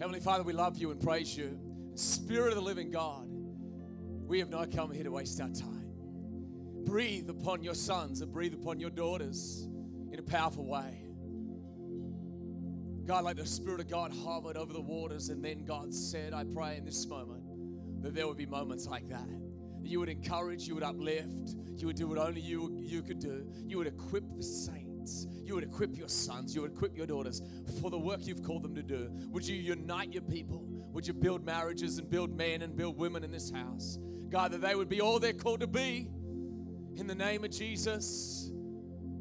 Heavenly Father, we love you and praise you. Spirit of the living God, we have not come here to waste our time. Breathe upon your sons and breathe upon your daughters in a powerful way. God, like the Spirit of God hovered over the waters, and then God said, I pray in this moment that there would be moments like that. You would encourage, you would uplift, you would do what only you, you could do. You would equip the saints, you would equip your sons, you would equip your daughters for the work you've called them to do. Would you unite your people? Would you build marriages and build men and build women in this house? God, that they would be all they're called to be in the name of Jesus.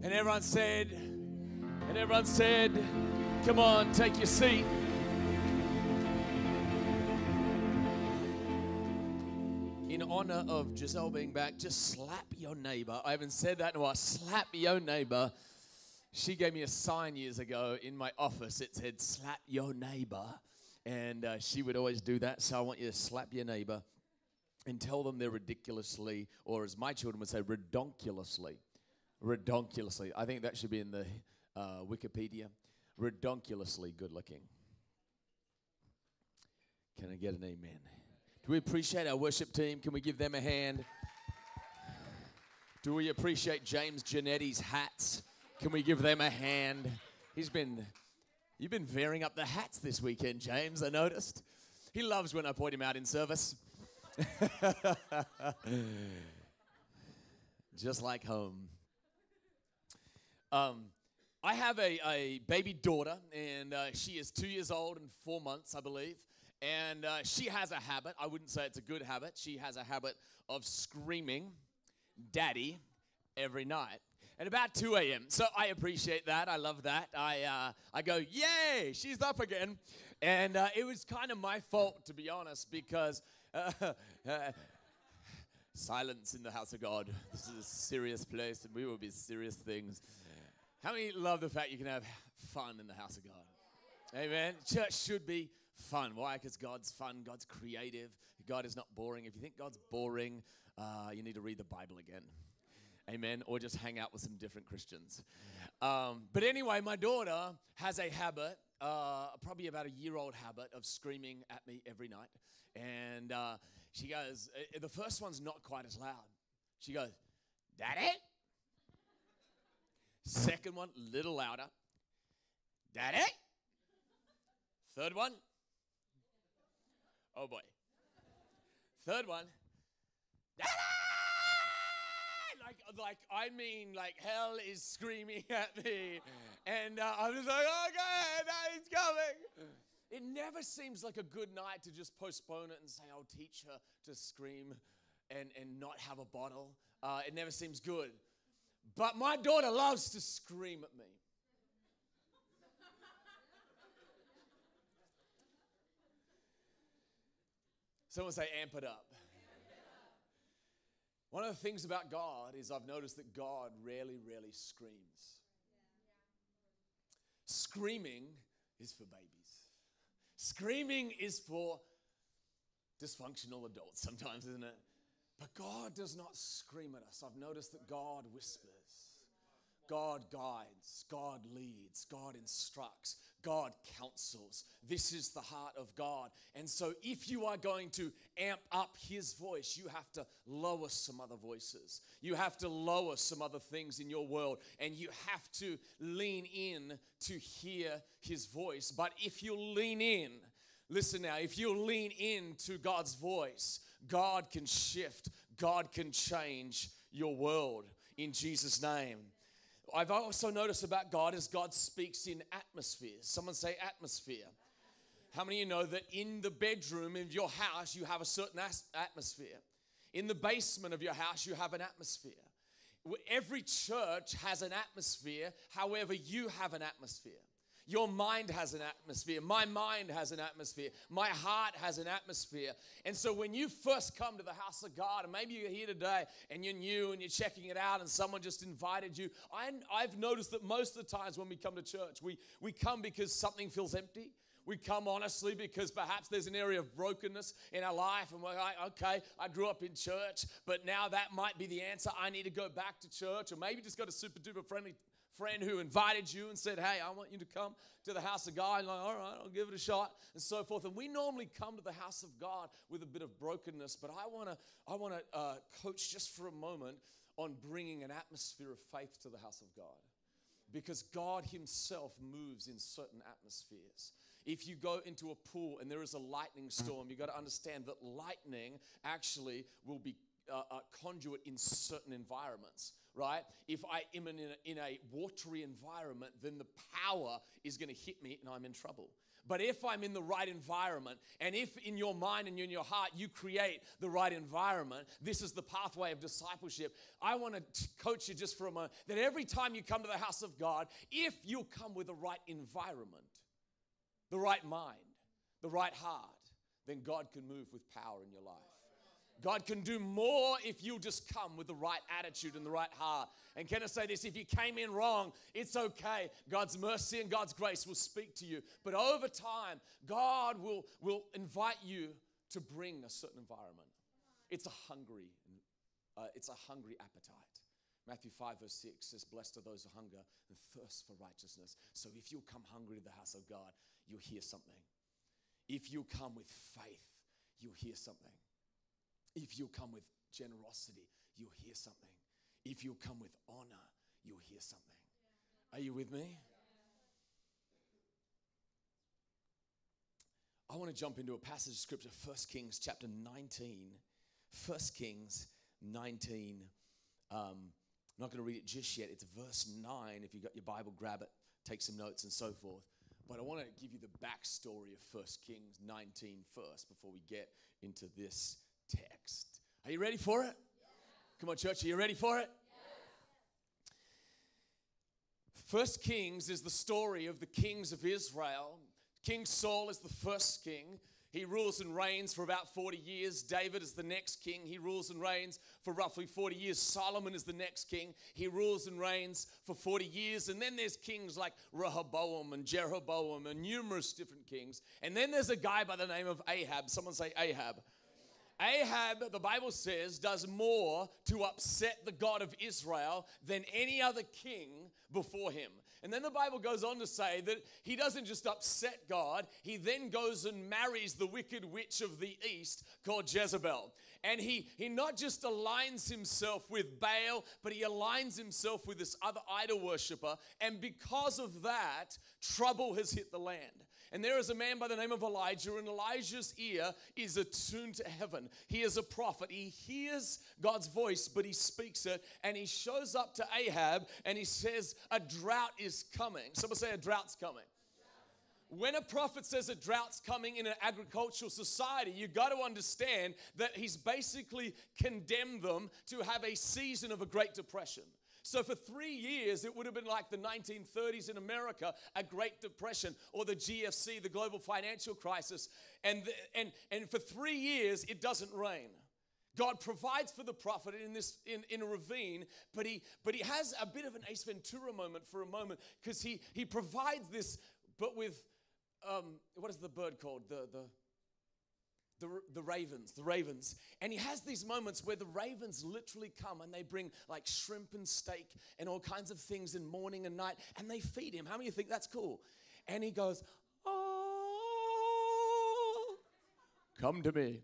And everyone said, and everyone said, Come on, take your seat. In honor of Giselle being back, just slap your neighbor. I haven't said that in a while. Slap your neighbor. She gave me a sign years ago in my office. It said, slap your neighbor. And uh, she would always do that. So I want you to slap your neighbor and tell them they're ridiculously, or as my children would say, redonkulously. Redonkulously. I think that should be in the uh, Wikipedia redonkulously good looking. Can I get an amen? Do we appreciate our worship team? Can we give them a hand? Do we appreciate James Janetti's hats? Can we give them a hand? He's been, you've been varying up the hats this weekend, James, I noticed. He loves when I point him out in service. Just like home. Um, I have a, a baby daughter, and uh, she is two years old and four months, I believe. And uh, she has a habit. I wouldn't say it's a good habit. She has a habit of screaming, Daddy, every night. At about 2 a.m. So I appreciate that. I love that. I, uh, I go, Yay, she's up again. And uh, it was kind of my fault, to be honest, because. Uh, uh, silence in the house of God. This is a serious place, and we will be serious things. How many love the fact you can have fun in the house of God? Amen. Church should be fun. Why? Because God's fun, God's creative, God is not boring. If you think God's boring, uh, you need to read the Bible again. Amen. Or just hang out with some different Christians. Um, but anyway, my daughter has a habit, uh, probably about a year old habit, of screaming at me every night. And uh, she goes, uh, the first one's not quite as loud. She goes, Daddy? Second one, little louder. Daddy. Third one. Oh boy. Third one. Daddy! Like, I mean, like hell is screaming at me, and uh, I'm just like, oh God, Daddy's coming. It never seems like a good night to just postpone it and say, I'll teach her to scream and, and not have a bottle. Uh, it never seems good. But my daughter loves to scream at me. Someone say, amp it up. One of the things about God is I've noticed that God rarely, rarely screams. Screaming is for babies. Screaming is for dysfunctional adults sometimes, isn't it? But God does not scream at us. I've noticed that God whispers. God guides, God leads, God instructs, God counsels. This is the heart of God. And so, if you are going to amp up His voice, you have to lower some other voices. You have to lower some other things in your world, and you have to lean in to hear His voice. But if you lean in, listen now, if you lean in to God's voice, God can shift, God can change your world in Jesus' name. I've also noticed about God is God speaks in atmospheres. Someone say atmosphere. How many of you know that in the bedroom of your house you have a certain atmosphere? In the basement of your house you have an atmosphere. Every church has an atmosphere, however, you have an atmosphere. Your mind has an atmosphere. My mind has an atmosphere. My heart has an atmosphere. And so when you first come to the house of God, and maybe you're here today and you're new and you're checking it out and someone just invited you, I, I've noticed that most of the times when we come to church, we, we come because something feels empty. We come honestly because perhaps there's an area of brokenness in our life, and we're like, okay, I grew up in church, but now that might be the answer. I need to go back to church, or maybe just go to super duper friendly friend who invited you and said, Hey, I want you to come to the house of God. And like, all right, I'll give it a shot, and so forth. And we normally come to the house of God with a bit of brokenness, but I want to I want to uh, coach just for a moment on bringing an atmosphere of faith to the house of God. Because God Himself moves in certain atmospheres. If you go into a pool and there is a lightning storm, you've got to understand that lightning actually will be uh, a conduit in certain environments, right? If I am in a, in a watery environment, then the power is going to hit me and I'm in trouble. But if I'm in the right environment, and if in your mind and in your heart you create the right environment, this is the pathway of discipleship. I want to coach you just for a moment that every time you come to the house of God, if you'll come with the right environment, the right mind, the right heart, then God can move with power in your life. God can do more if you just come with the right attitude and the right heart. And can I say this? If you came in wrong, it's okay. God's mercy and God's grace will speak to you. But over time, God will, will invite you to bring a certain environment. It's a hungry, uh, it's a hungry appetite. Matthew 5, verse 6 says, Blessed are those who hunger and thirst for righteousness. So if you'll come hungry to the house of God, you'll hear something. If you'll come with faith, you'll hear something. If you'll come with generosity, you'll hear something. If you'll come with honor, you'll hear something. Are you with me? I want to jump into a passage of scripture, 1 Kings chapter 19. 1 Kings 19. Um, I'm not going to read it just yet. It's verse 9. If you've got your Bible, grab it, take some notes, and so forth. But I want to give you the backstory of 1 Kings 19 first before we get into this text. Are you ready for it? Come on, church, are you ready for it? First Kings is the story of the kings of Israel. King Saul is the first king. He rules and reigns for about 40 years. David is the next king. He rules and reigns for roughly 40 years. Solomon is the next king. He rules and reigns for 40 years. And then there's kings like Rehoboam and Jeroboam and numerous different kings. And then there's a guy by the name of Ahab. Someone say Ahab. Ahab, the Bible says, does more to upset the God of Israel than any other king before him. And then the Bible goes on to say that he doesn't just upset God, he then goes and marries the wicked witch of the east called Jezebel. And he, he not just aligns himself with Baal, but he aligns himself with this other idol worshiper. And because of that, trouble has hit the land. And there is a man by the name of Elijah, and Elijah's ear is attuned to heaven. He is a prophet. He hears God's voice, but he speaks it. And he shows up to Ahab and he says, A drought is coming. Someone say, A drought's coming. When a prophet says a drought's coming in an agricultural society, you got to understand that he's basically condemned them to have a season of a Great Depression. So, for three years, it would have been like the 1930s in America, a Great Depression, or the GFC, the global financial crisis. And, the, and, and for three years, it doesn't rain. God provides for the prophet in this in, in a ravine, but he but he has a bit of an Ace Ventura moment for a moment because he he provides this, but with um, what is the bird called? The the the, the ravens, the ravens. And he has these moments where the ravens literally come and they bring like shrimp and steak and all kinds of things in morning and night and they feed him. How many think that's cool? And he goes, Oh, come to me,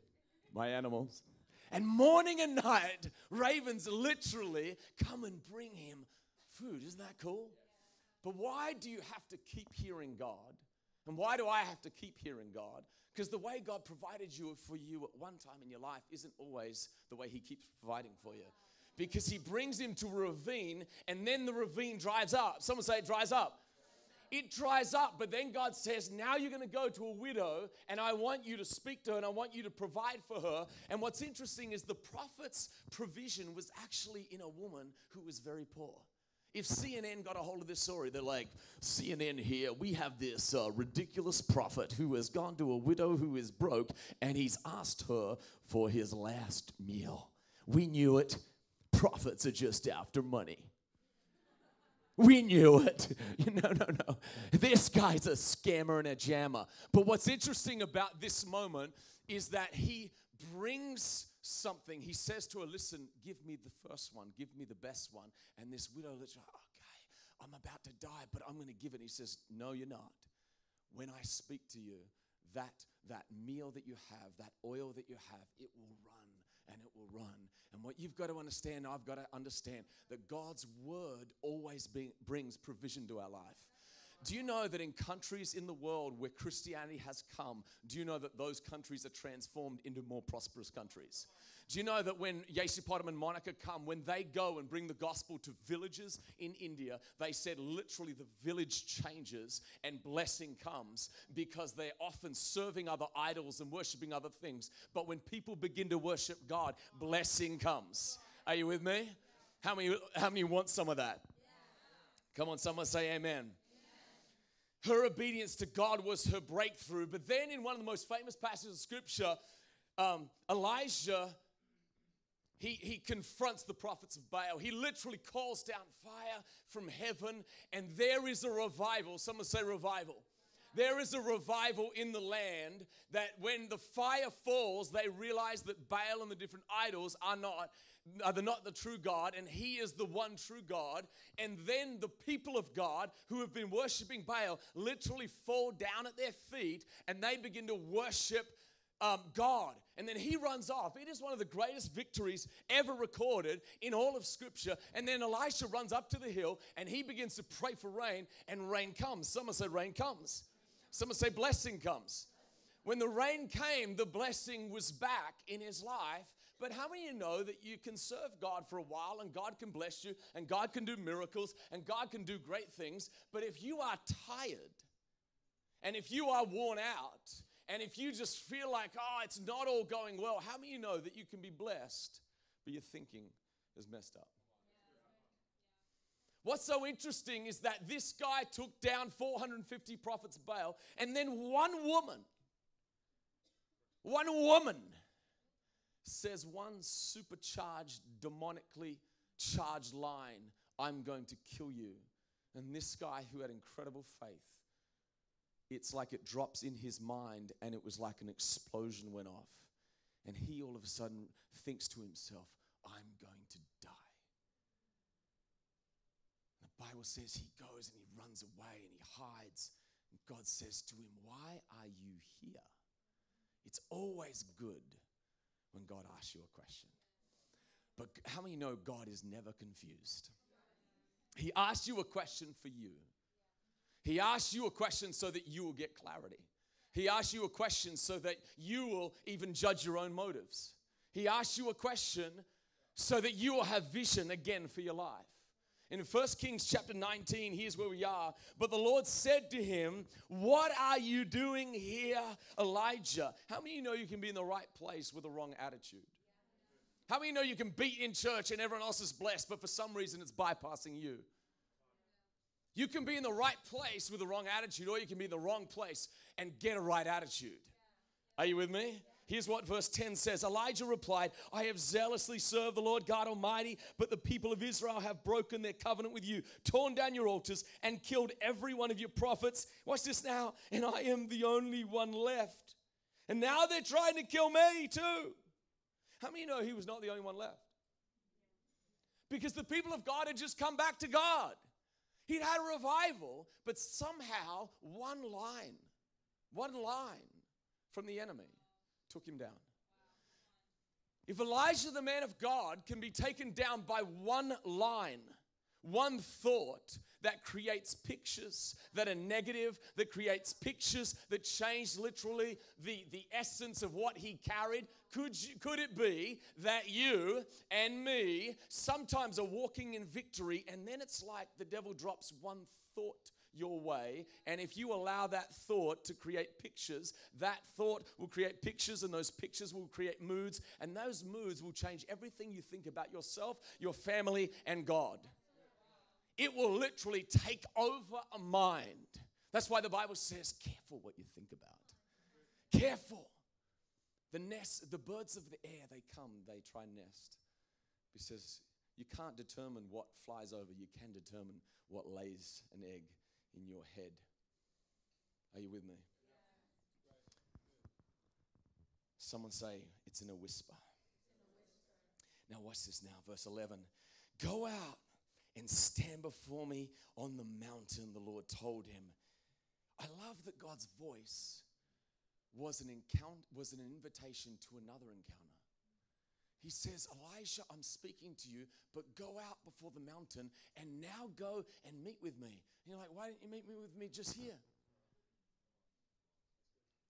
my animals. And morning and night, ravens literally come and bring him food. Isn't that cool? But why do you have to keep hearing God? And why do I have to keep hearing God? Because the way God provided you for you at one time in your life isn't always the way He keeps providing for you. Because He brings him to a ravine and then the ravine dries up. Someone say it dries up. It dries up, but then God says, Now you're going to go to a widow, and I want you to speak to her, and I want you to provide for her. And what's interesting is the prophet's provision was actually in a woman who was very poor. If CNN got a hold of this story, they're like, CNN here, we have this uh, ridiculous prophet who has gone to a widow who is broke and he's asked her for his last meal. We knew it. Prophets are just after money. We knew it. No, no, no. This guy's a scammer and a jammer. But what's interesting about this moment is that he brings something, he says to her, Listen, give me the first one, give me the best one. And this widow literally, okay, I'm about to die, but I'm going to give it. He says, No, you're not. When I speak to you, that, that meal that you have, that oil that you have, it will run and it will run. And what you've got to understand, I've got to understand that God's word always brings provision to our life. Do you know that in countries in the world where Christianity has come, do you know that those countries are transformed into more prosperous countries? Do you know that when Yesipodam and Monica come, when they go and bring the gospel to villages in India, they said literally the village changes and blessing comes because they're often serving other idols and worshiping other things. But when people begin to worship God, blessing comes. Are you with me? How many, how many want some of that? Come on, someone say amen. Her obedience to God was her breakthrough. But then, in one of the most famous passages of scripture, um, Elijah he, he confronts the prophets of Baal. He literally calls down fire from heaven, and there is a revival. Someone say revival. There is a revival in the land that when the fire falls, they realize that Baal and the different idols are not, are the, not the true God, and He is the one true God. And then the people of God who have been worshiping Baal literally fall down at their feet and they begin to worship um, God. And then he runs off. It is one of the greatest victories ever recorded in all of Scripture. And then Elisha runs up to the hill and he begins to pray for rain, and rain comes. Someone said, Rain comes. Someone say, Blessing comes. When the rain came, the blessing was back in his life. But how many of you know that you can serve God for a while and God can bless you and God can do miracles and God can do great things? But if you are tired and if you are worn out and if you just feel like, oh, it's not all going well, how many of you know that you can be blessed, but your thinking is messed up? What's so interesting is that this guy took down 450 prophets Baal, and then one woman, one woman says one supercharged, demonically charged line, I'm going to kill you. And this guy who had incredible faith it's like it drops in his mind and it was like an explosion went off. And he all of a sudden thinks to himself, I'm going to die. And the Bible says he goes and he runs away and he hides. And God says to him, Why are you here? It's always good when God asks you a question. But how many know God is never confused? He asks you a question for you. He asks you a question so that you will get clarity. He asks you a question so that you will even judge your own motives. He asks you a question so that you will have vision again for your life. In 1 Kings chapter 19, here's where we are. But the Lord said to him, What are you doing here, Elijah? How many you know you can be in the right place with the wrong attitude? How many know you can be in church and everyone else is blessed, but for some reason it's bypassing you? You can be in the right place with the wrong attitude, or you can be in the wrong place and get a right attitude. Are you with me? Here's what verse 10 says Elijah replied, I have zealously served the Lord God Almighty, but the people of Israel have broken their covenant with you, torn down your altars, and killed every one of your prophets. Watch this now, and I am the only one left. And now they're trying to kill me too. How many know he was not the only one left? Because the people of God had just come back to God. He'd had a revival, but somehow one line, one line from the enemy took him down. If Elijah, the man of God, can be taken down by one line, one thought that creates pictures that are negative, that creates pictures that change literally the, the essence of what he carried. Could, you, could it be that you and me sometimes are walking in victory and then it's like the devil drops one thought your way. And if you allow that thought to create pictures, that thought will create pictures, and those pictures will create moods, and those moods will change everything you think about yourself, your family, and God it will literally take over a mind. That's why the Bible says, careful what you think about. Careful. The nest, the birds of the air, they come, they try nest. Says, you can't determine what flies over, you can determine what lays an egg in your head. Are you with me? Someone say, it's in a whisper. Now, watch this now, verse 11. Go out and stand before me on the mountain, the Lord told him. I love that God's voice was an encounter was an invitation to another encounter. He says, Elisha, I'm speaking to you, but go out before the mountain and now go and meet with me. You're like, why didn't you meet me with me just here?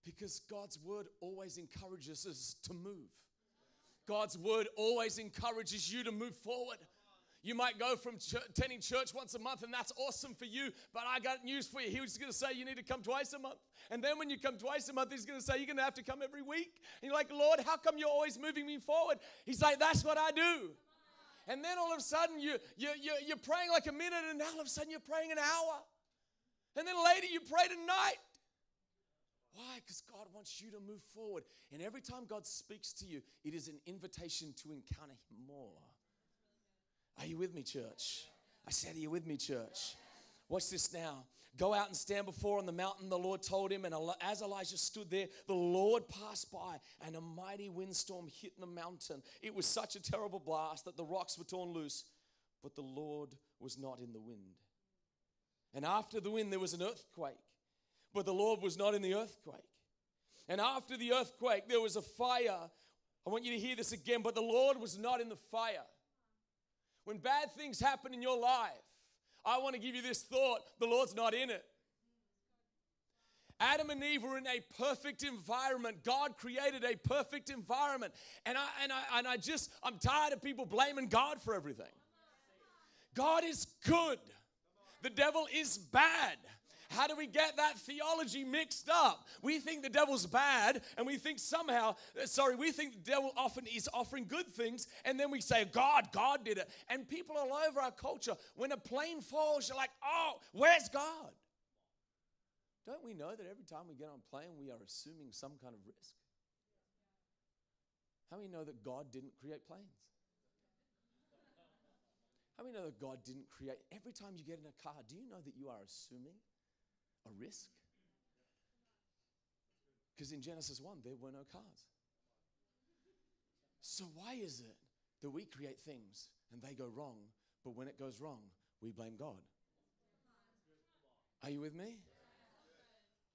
Because God's word always encourages us to move. God's word always encourages you to move forward. You might go from attending church once a month, and that's awesome for you. But I got news for you. He was going to say you need to come twice a month. And then when you come twice a month, he's going to say you're going to have to come every week. And you're like, Lord, how come you're always moving me forward? He's like, that's what I do. And then all of a sudden, you, you, you, you're praying like a minute, and all of a sudden, you're praying an hour. And then later, you pray tonight. Why? Because God wants you to move forward. And every time God speaks to you, it is an invitation to encounter Him more. Are you with me, church? I said, Are you with me, church? Watch this now. Go out and stand before on the mountain, the Lord told him. And as Elijah stood there, the Lord passed by, and a mighty windstorm hit the mountain. It was such a terrible blast that the rocks were torn loose, but the Lord was not in the wind. And after the wind, there was an earthquake, but the Lord was not in the earthquake. And after the earthquake, there was a fire. I want you to hear this again, but the Lord was not in the fire. When bad things happen in your life, I want to give you this thought the Lord's not in it. Adam and Eve were in a perfect environment. God created a perfect environment. And I, and I, and I just, I'm tired of people blaming God for everything. God is good, the devil is bad. How do we get that theology mixed up? We think the devil's bad, and we think somehow, uh, sorry, we think the devil often is offering good things, and then we say, God, God did it. And people all over our culture, when a plane falls, you're like, oh, where's God? Don't we know that every time we get on a plane, we are assuming some kind of risk? How many know that God didn't create planes? How many know that God didn't create? Every time you get in a car, do you know that you are assuming a risk? Because in Genesis 1, there were no cars. So, why is it that we create things and they go wrong, but when it goes wrong, we blame God? Are you with me?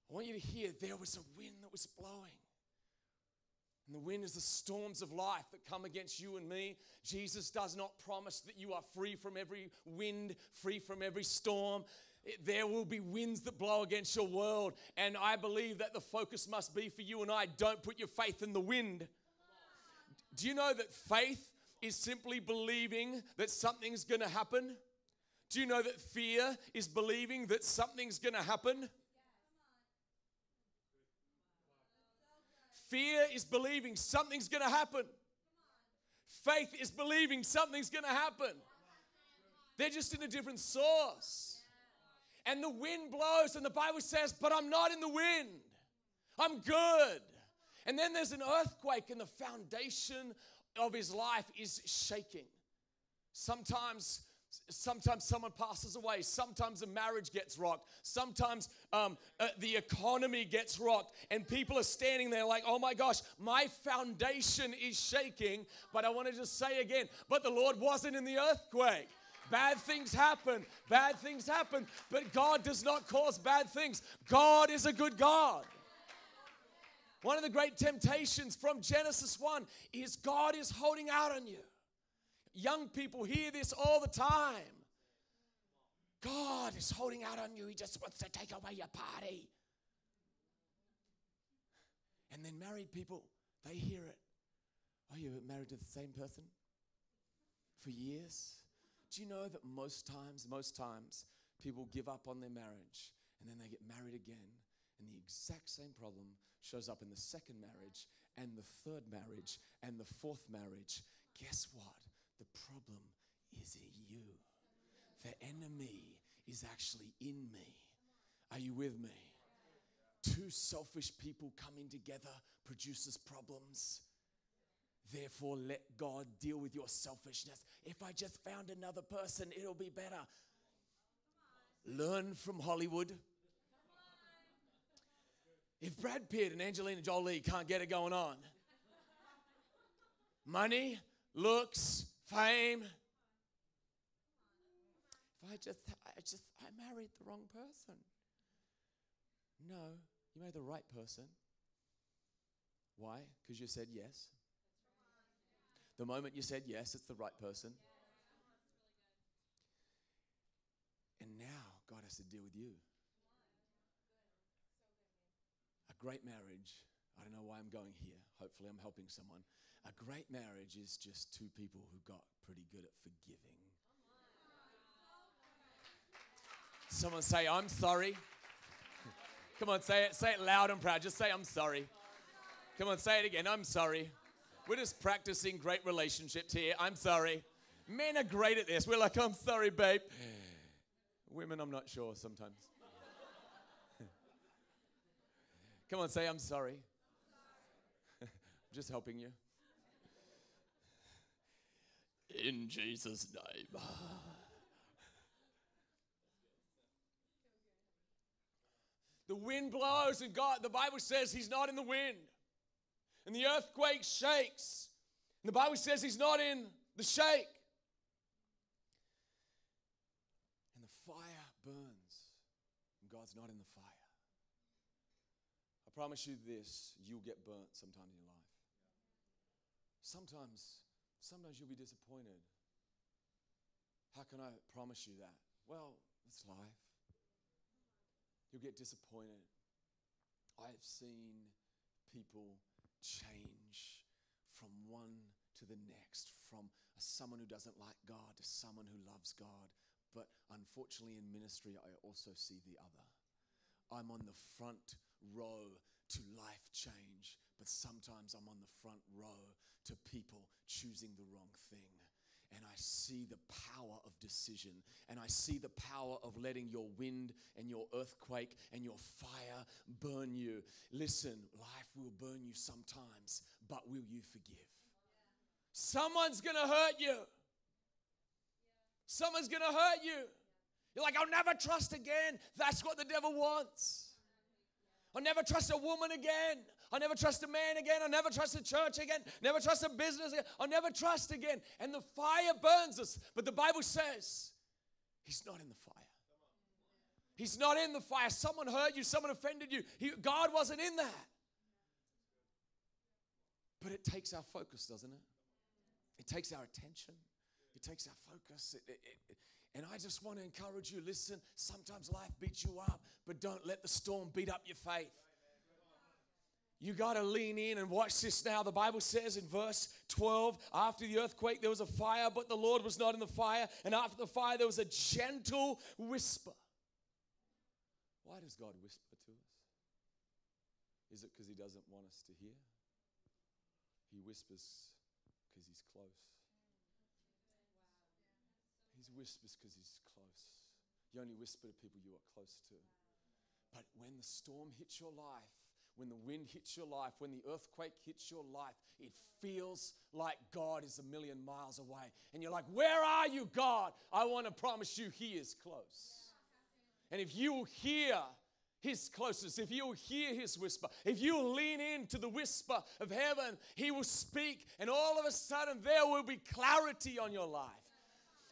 I want you to hear there was a wind that was blowing. And the wind is the storms of life that come against you and me. Jesus does not promise that you are free from every wind, free from every storm there will be winds that blow against your world. And I believe that the focus must be for you and I don't put your faith in the wind. Do you know that faith is simply believing that something's going to happen? Do you know that fear is believing that something's going to happen? Fear is believing something's going to happen. Faith is believing something's going to happen. They're just in a different source and the wind blows, and the Bible says, But I'm not in the wind. I'm good. And then there's an earthquake, and the foundation of his life is shaking. Sometimes sometimes someone passes away sometimes a marriage gets rocked sometimes um, uh, the economy gets rocked and people are standing there like oh my gosh my foundation is shaking but i want to just say again but the lord wasn't in the earthquake Bad things happen. Bad things happen. But God does not cause bad things. God is a good God. One of the great temptations from Genesis 1 is God is holding out on you. Young people hear this all the time. God is holding out on you. He just wants to take away your party. And then married people, they hear it. Oh, you were married to the same person for years? Do you know that most times, most times, people give up on their marriage and then they get married again, and the exact same problem shows up in the second marriage and the third marriage and the fourth marriage. Guess what? The problem is in you. The enemy is actually in me. Are you with me? Two selfish people coming together produces problems. Therefore, let God deal with your selfishness. If I just found another person, it'll be better. Learn from Hollywood. If Brad Pitt and Angelina Jolie can't get it going on, money, looks, fame, If I just, I just, I married the wrong person. No, you married the right person. Why? Because you said yes. The moment you said yes, it's the right person. And now God has to deal with you. A great marriage, I don't know why I'm going here. Hopefully, I'm helping someone. A great marriage is just two people who got pretty good at forgiving. Someone say, I'm sorry. Come on, say it. Say it loud and proud. Just say, I'm sorry. Come on, say it again. I'm sorry. We're just practicing great relationships here. I'm sorry. Men are great at this. We're like, I'm sorry, babe. Women, I'm not sure sometimes. Come on, say, I'm sorry. I'm just helping you. In Jesus' name. The wind blows, and God, the Bible says He's not in the wind. And the earthquake shakes. And the Bible says He's not in the shake. And the fire burns, and God's not in the fire. I promise you this you'll get burnt sometime in your life. Sometimes, sometimes you'll be disappointed. How can I promise you that? Well, it's life. You'll get disappointed. I've seen people change from one to the next, from someone who doesn't like God to someone who loves God. But unfortunately, in ministry, I also see the other. I'm on the front row to life change, but sometimes I'm on the front row to people choosing the wrong thing and I see the power of decision, and I see the power of letting your wind and your earthquake and your fire burn you. Listen, life will burn you sometimes, but will you forgive? Someone's gonna hurt you. Someone's gonna hurt you. You're like, I'll never trust again. That's what the devil wants. I'll never trust a woman again. I'll never trust a man again. I'll never trust a church again. Never trust a business again. I'll never trust again. And the fire burns us. But the Bible says he's not in the fire. He's not in the fire. Someone hurt you, someone offended you. He, God wasn't in that. But it takes our focus, doesn't it? It takes our attention. It takes our focus. It, it, it, and I just want to encourage you listen, sometimes life beats you up, but don't let the storm beat up your faith. You got to lean in and watch this now. The Bible says in verse 12 after the earthquake, there was a fire, but the Lord was not in the fire. And after the fire, there was a gentle whisper. Why does God whisper to us? Is it because He doesn't want us to hear? He whispers because He's close. He whispers because He's close. You only whisper to people you are close to. But when the storm hits your life, when the wind hits your life, when the earthquake hits your life, it feels like God is a million miles away. And you're like, Where are you, God? I want to promise you, He is close. And if you hear his closeness, if you'll hear his whisper, if you'll lean into the whisper of heaven, he will speak, and all of a sudden there will be clarity on your life.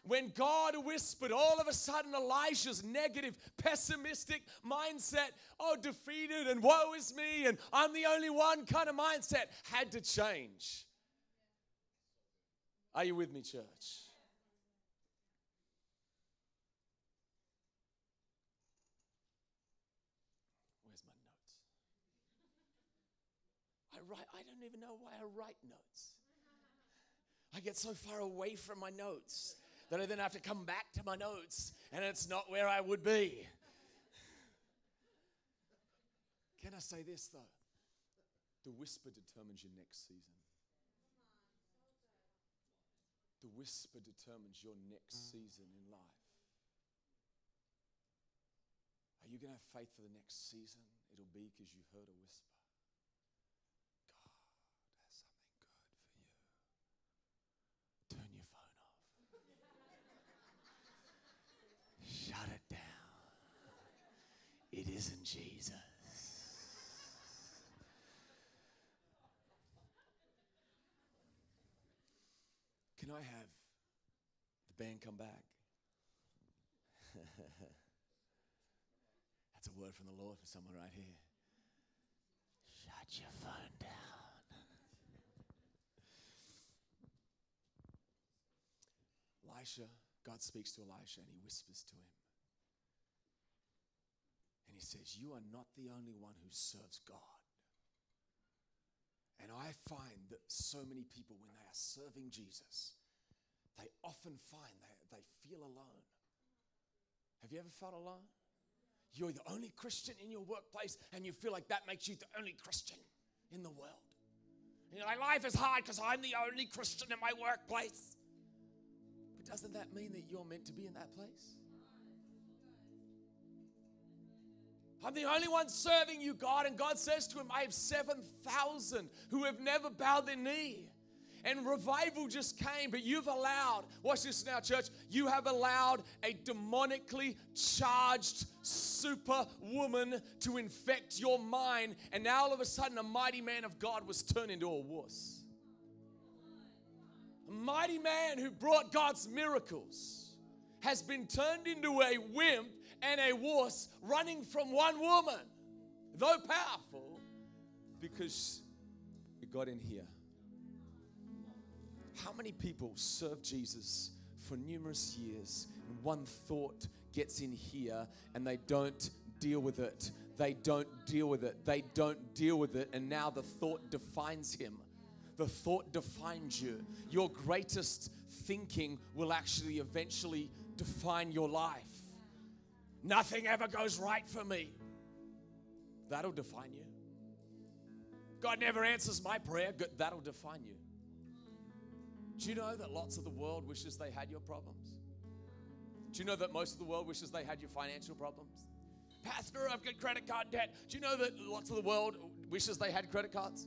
When God whispered, all of a sudden Elijah's negative, pessimistic mindset, oh, defeated and woe is me and I'm the only one kind of mindset had to change. Are you with me, church? Where's my notes? I write, I don't even know why I write notes. I get so far away from my notes that I then have to come back to my notes and it's not where I would be. Can I say this though? The whisper determines your next season. The whisper determines your next season in life. Are you going to have faith for the next season? It'll be because you heard a whisper. It isn't Jesus. Can I have the band come back? That's a word from the Lord for someone right here. Shut your phone down. Elisha, God speaks to Elisha and he whispers to him. And he says, You are not the only one who serves God. And I find that so many people, when they are serving Jesus, they often find they, they feel alone. Have you ever felt alone? You're the only Christian in your workplace, and you feel like that makes you the only Christian in the world. You're like, life is hard because I'm the only Christian in my workplace. But doesn't that mean that you're meant to be in that place? I'm the only one serving you, God. And God says to him, I have 7,000 who have never bowed their knee. And revival just came, but you've allowed, watch this now, church, you have allowed a demonically charged super woman to infect your mind. And now all of a sudden, a mighty man of God was turned into a wuss. A mighty man who brought God's miracles has been turned into a wimp and a wuss running from one woman, though powerful, because it got in here. How many people serve Jesus for numerous years and one thought gets in here and they don't deal with it? They don't deal with it. They don't deal with it. And now the thought defines him. The thought defines you. Your greatest thinking will actually eventually define your life. Nothing ever goes right for me. That'll define you. God never answers my prayer. That'll define you. Do you know that lots of the world wishes they had your problems? Do you know that most of the world wishes they had your financial problems? Pastor, I've got credit card debt. Do you know that lots of the world wishes they had credit cards?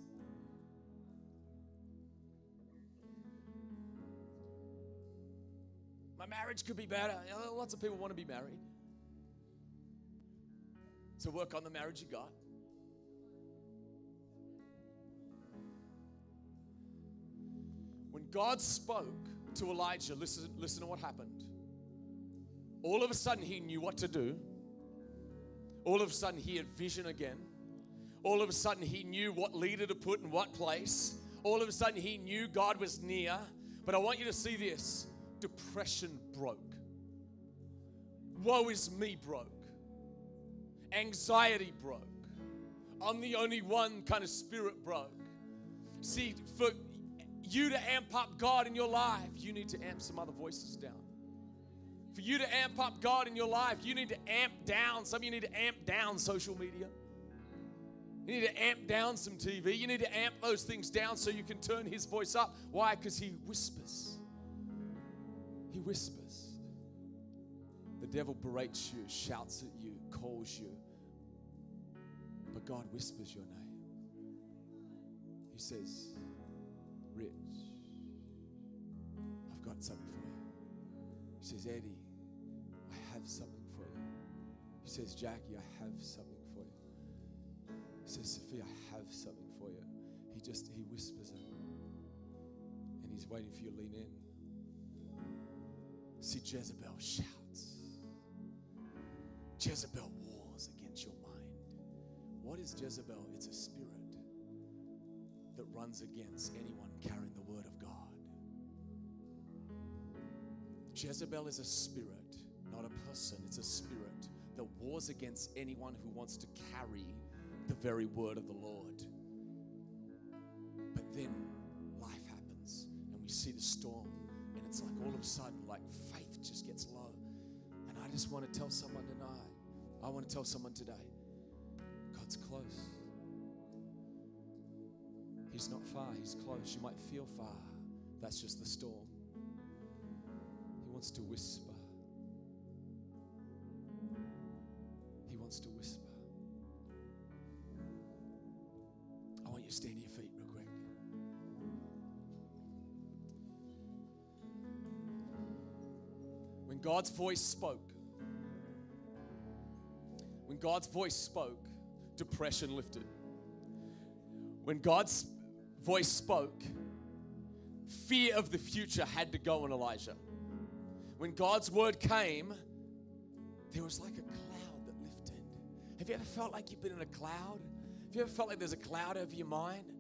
My marriage could be better. You know, lots of people want to be married. So work on the marriage you got. God spoke to Elijah, listen, listen to what happened. All of a sudden, he knew what to do. All of a sudden, he had vision again. All of a sudden, he knew what leader to put in what place. All of a sudden, he knew God was near. But I want you to see this depression broke. Woe is me broke. Anxiety broke. I'm the only one kind of spirit broke. See, for you to amp up God in your life, you need to amp some other voices down. For you to amp up God in your life, you need to amp down. Some of you need to amp down social media. You need to amp down some TV. You need to amp those things down so you can turn His voice up. Why? Because He whispers. He whispers. The devil berates you, shouts at you, calls you. But God whispers your name. He says, Rich, I've got something for you. He says, Eddie, I have something for you. He says, Jackie, I have something for you. He says, Sophia, I have something for you. He just, he whispers it. And he's waiting for you to lean in. See, Jezebel shouts. Jezebel wars against your mind. What is Jezebel? It's a spirit that runs against anyone carrying the word of God. Jezebel is a spirit, not a person. It's a spirit that wars against anyone who wants to carry the very word of the Lord. But then life happens and we see the storm, and it's like all of a sudden, like faith just gets low. And I just want to tell someone tonight, I want to tell someone today, God's close. He's not far, He's close. You might feel far. That's just the storm. He wants to whisper. He wants to whisper. I want you to stand to your feet real quick. When God's voice spoke, when God's voice spoke, depression lifted. When God's voice spoke, fear of the future had to go in Elijah. When God's word came, there was like a cloud that lifted. Have you ever felt like you've been in a cloud? Have you ever felt like there's a cloud over your mind?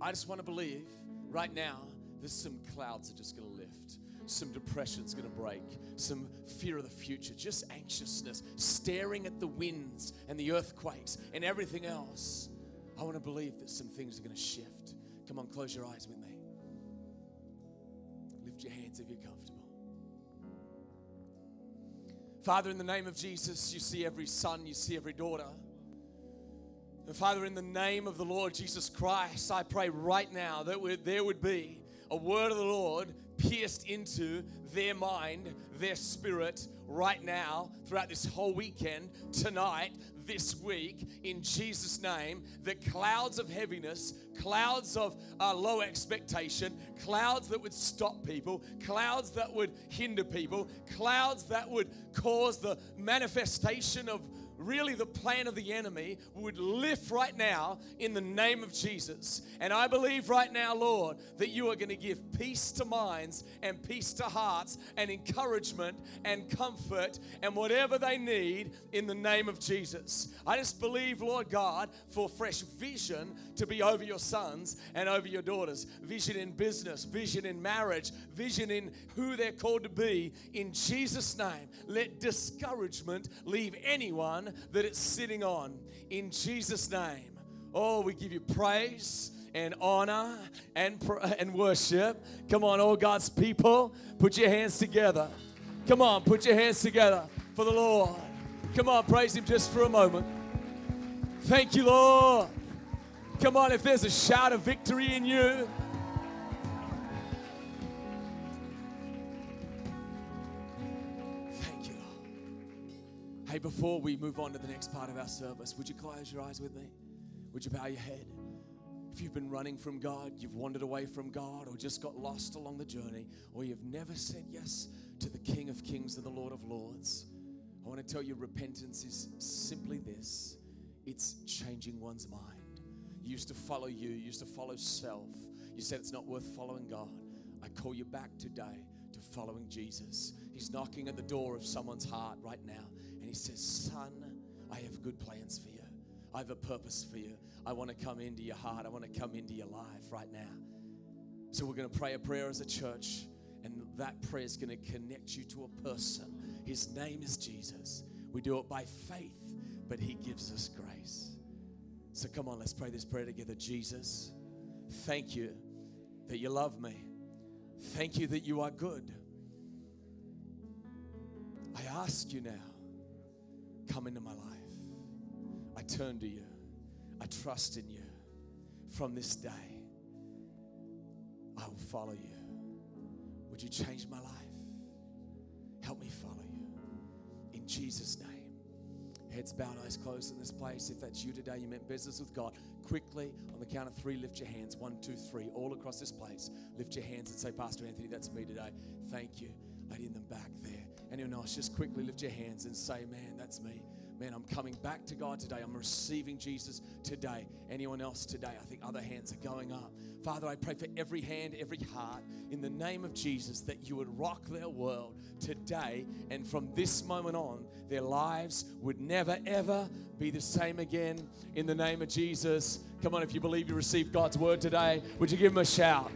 I just want to believe right now there's some clouds that are just going to lift. Some depression's going to break. Some fear of the future. Just anxiousness. Staring at the winds and the earthquakes and everything else. I want to believe that some things are going to shift. Come on, close your eyes with me. Lift your hands if you're comfortable. Father, in the name of Jesus, you see every son, you see every daughter. And Father, in the name of the Lord Jesus Christ, I pray right now that there would be a word of the Lord pierced into their mind, their spirit right now, throughout this whole weekend, tonight, this week, in Jesus' name, that clouds of heaviness, clouds of uh, low expectation, clouds that would stop people, clouds that would hinder people, clouds that would cause the manifestation of really the plan of the enemy would lift right now in the name of Jesus. And I believe right now, Lord, that you are going to give peace to minds and peace to hearts and encouragement and comfort and whatever they need in the name of Jesus. I just believe, Lord God, for fresh vision to be over your sons and over your daughters. Vision in business, vision in marriage, vision in who they're called to be. In Jesus' name, let discouragement leave anyone that it's sitting on. In Jesus' name. Oh, we give you praise and honor and, and worship. Come on, all God's people, put your hands together. Come on, put your hands together for the Lord. Come on, praise Him just for a moment. Thank you, Lord. Come on, if there's a shout of victory in you, Hey, before we move on to the next part of our service, would you close your eyes with me? Would you bow your head? If you've been running from God, you've wandered away from God, or just got lost along the journey, or you've never said yes to the King of Kings and the Lord of Lords, I want to tell you repentance is simply this it's changing one's mind. You used to follow you, you used to follow self. You said it's not worth following God. I call you back today to following Jesus. He's knocking at the door of someone's heart right now, says, Son, I have good plans for you. I have a purpose for you. I want to come into your heart. I want to come into your life right now. So we're going to pray a prayer as a church, and that prayer is going to connect you to a person. His name is Jesus. We do it by faith, but He gives us grace. So come on, let's pray this prayer together. Jesus, thank you that you love me. Thank you that you are good. I ask you now, come into my life. I turn to you. I trust in you. From this day, I will follow you. Would you change my life? Help me follow you. In Jesus' name. Heads bowed, eyes closed in this place. If that's you today, you meant business with God, quickly on the count of three, lift your hands. One, two, three, all across this place. Lift your hands and say, Pastor Anthony, that's me today. Thank you. Lady in the back. Anyone else, just quickly lift your hands and say, Man, that's me man, I'm coming back to God today. I'm receiving Jesus today. Anyone else today? I think other hands are going up. Father, I pray for every hand, every heart, in the name of Jesus, that you would rock their world today. And from this moment on, their lives would never, ever be the same again. In the name of Jesus. Come on, if you believe you received God's word today, would you give him a shout?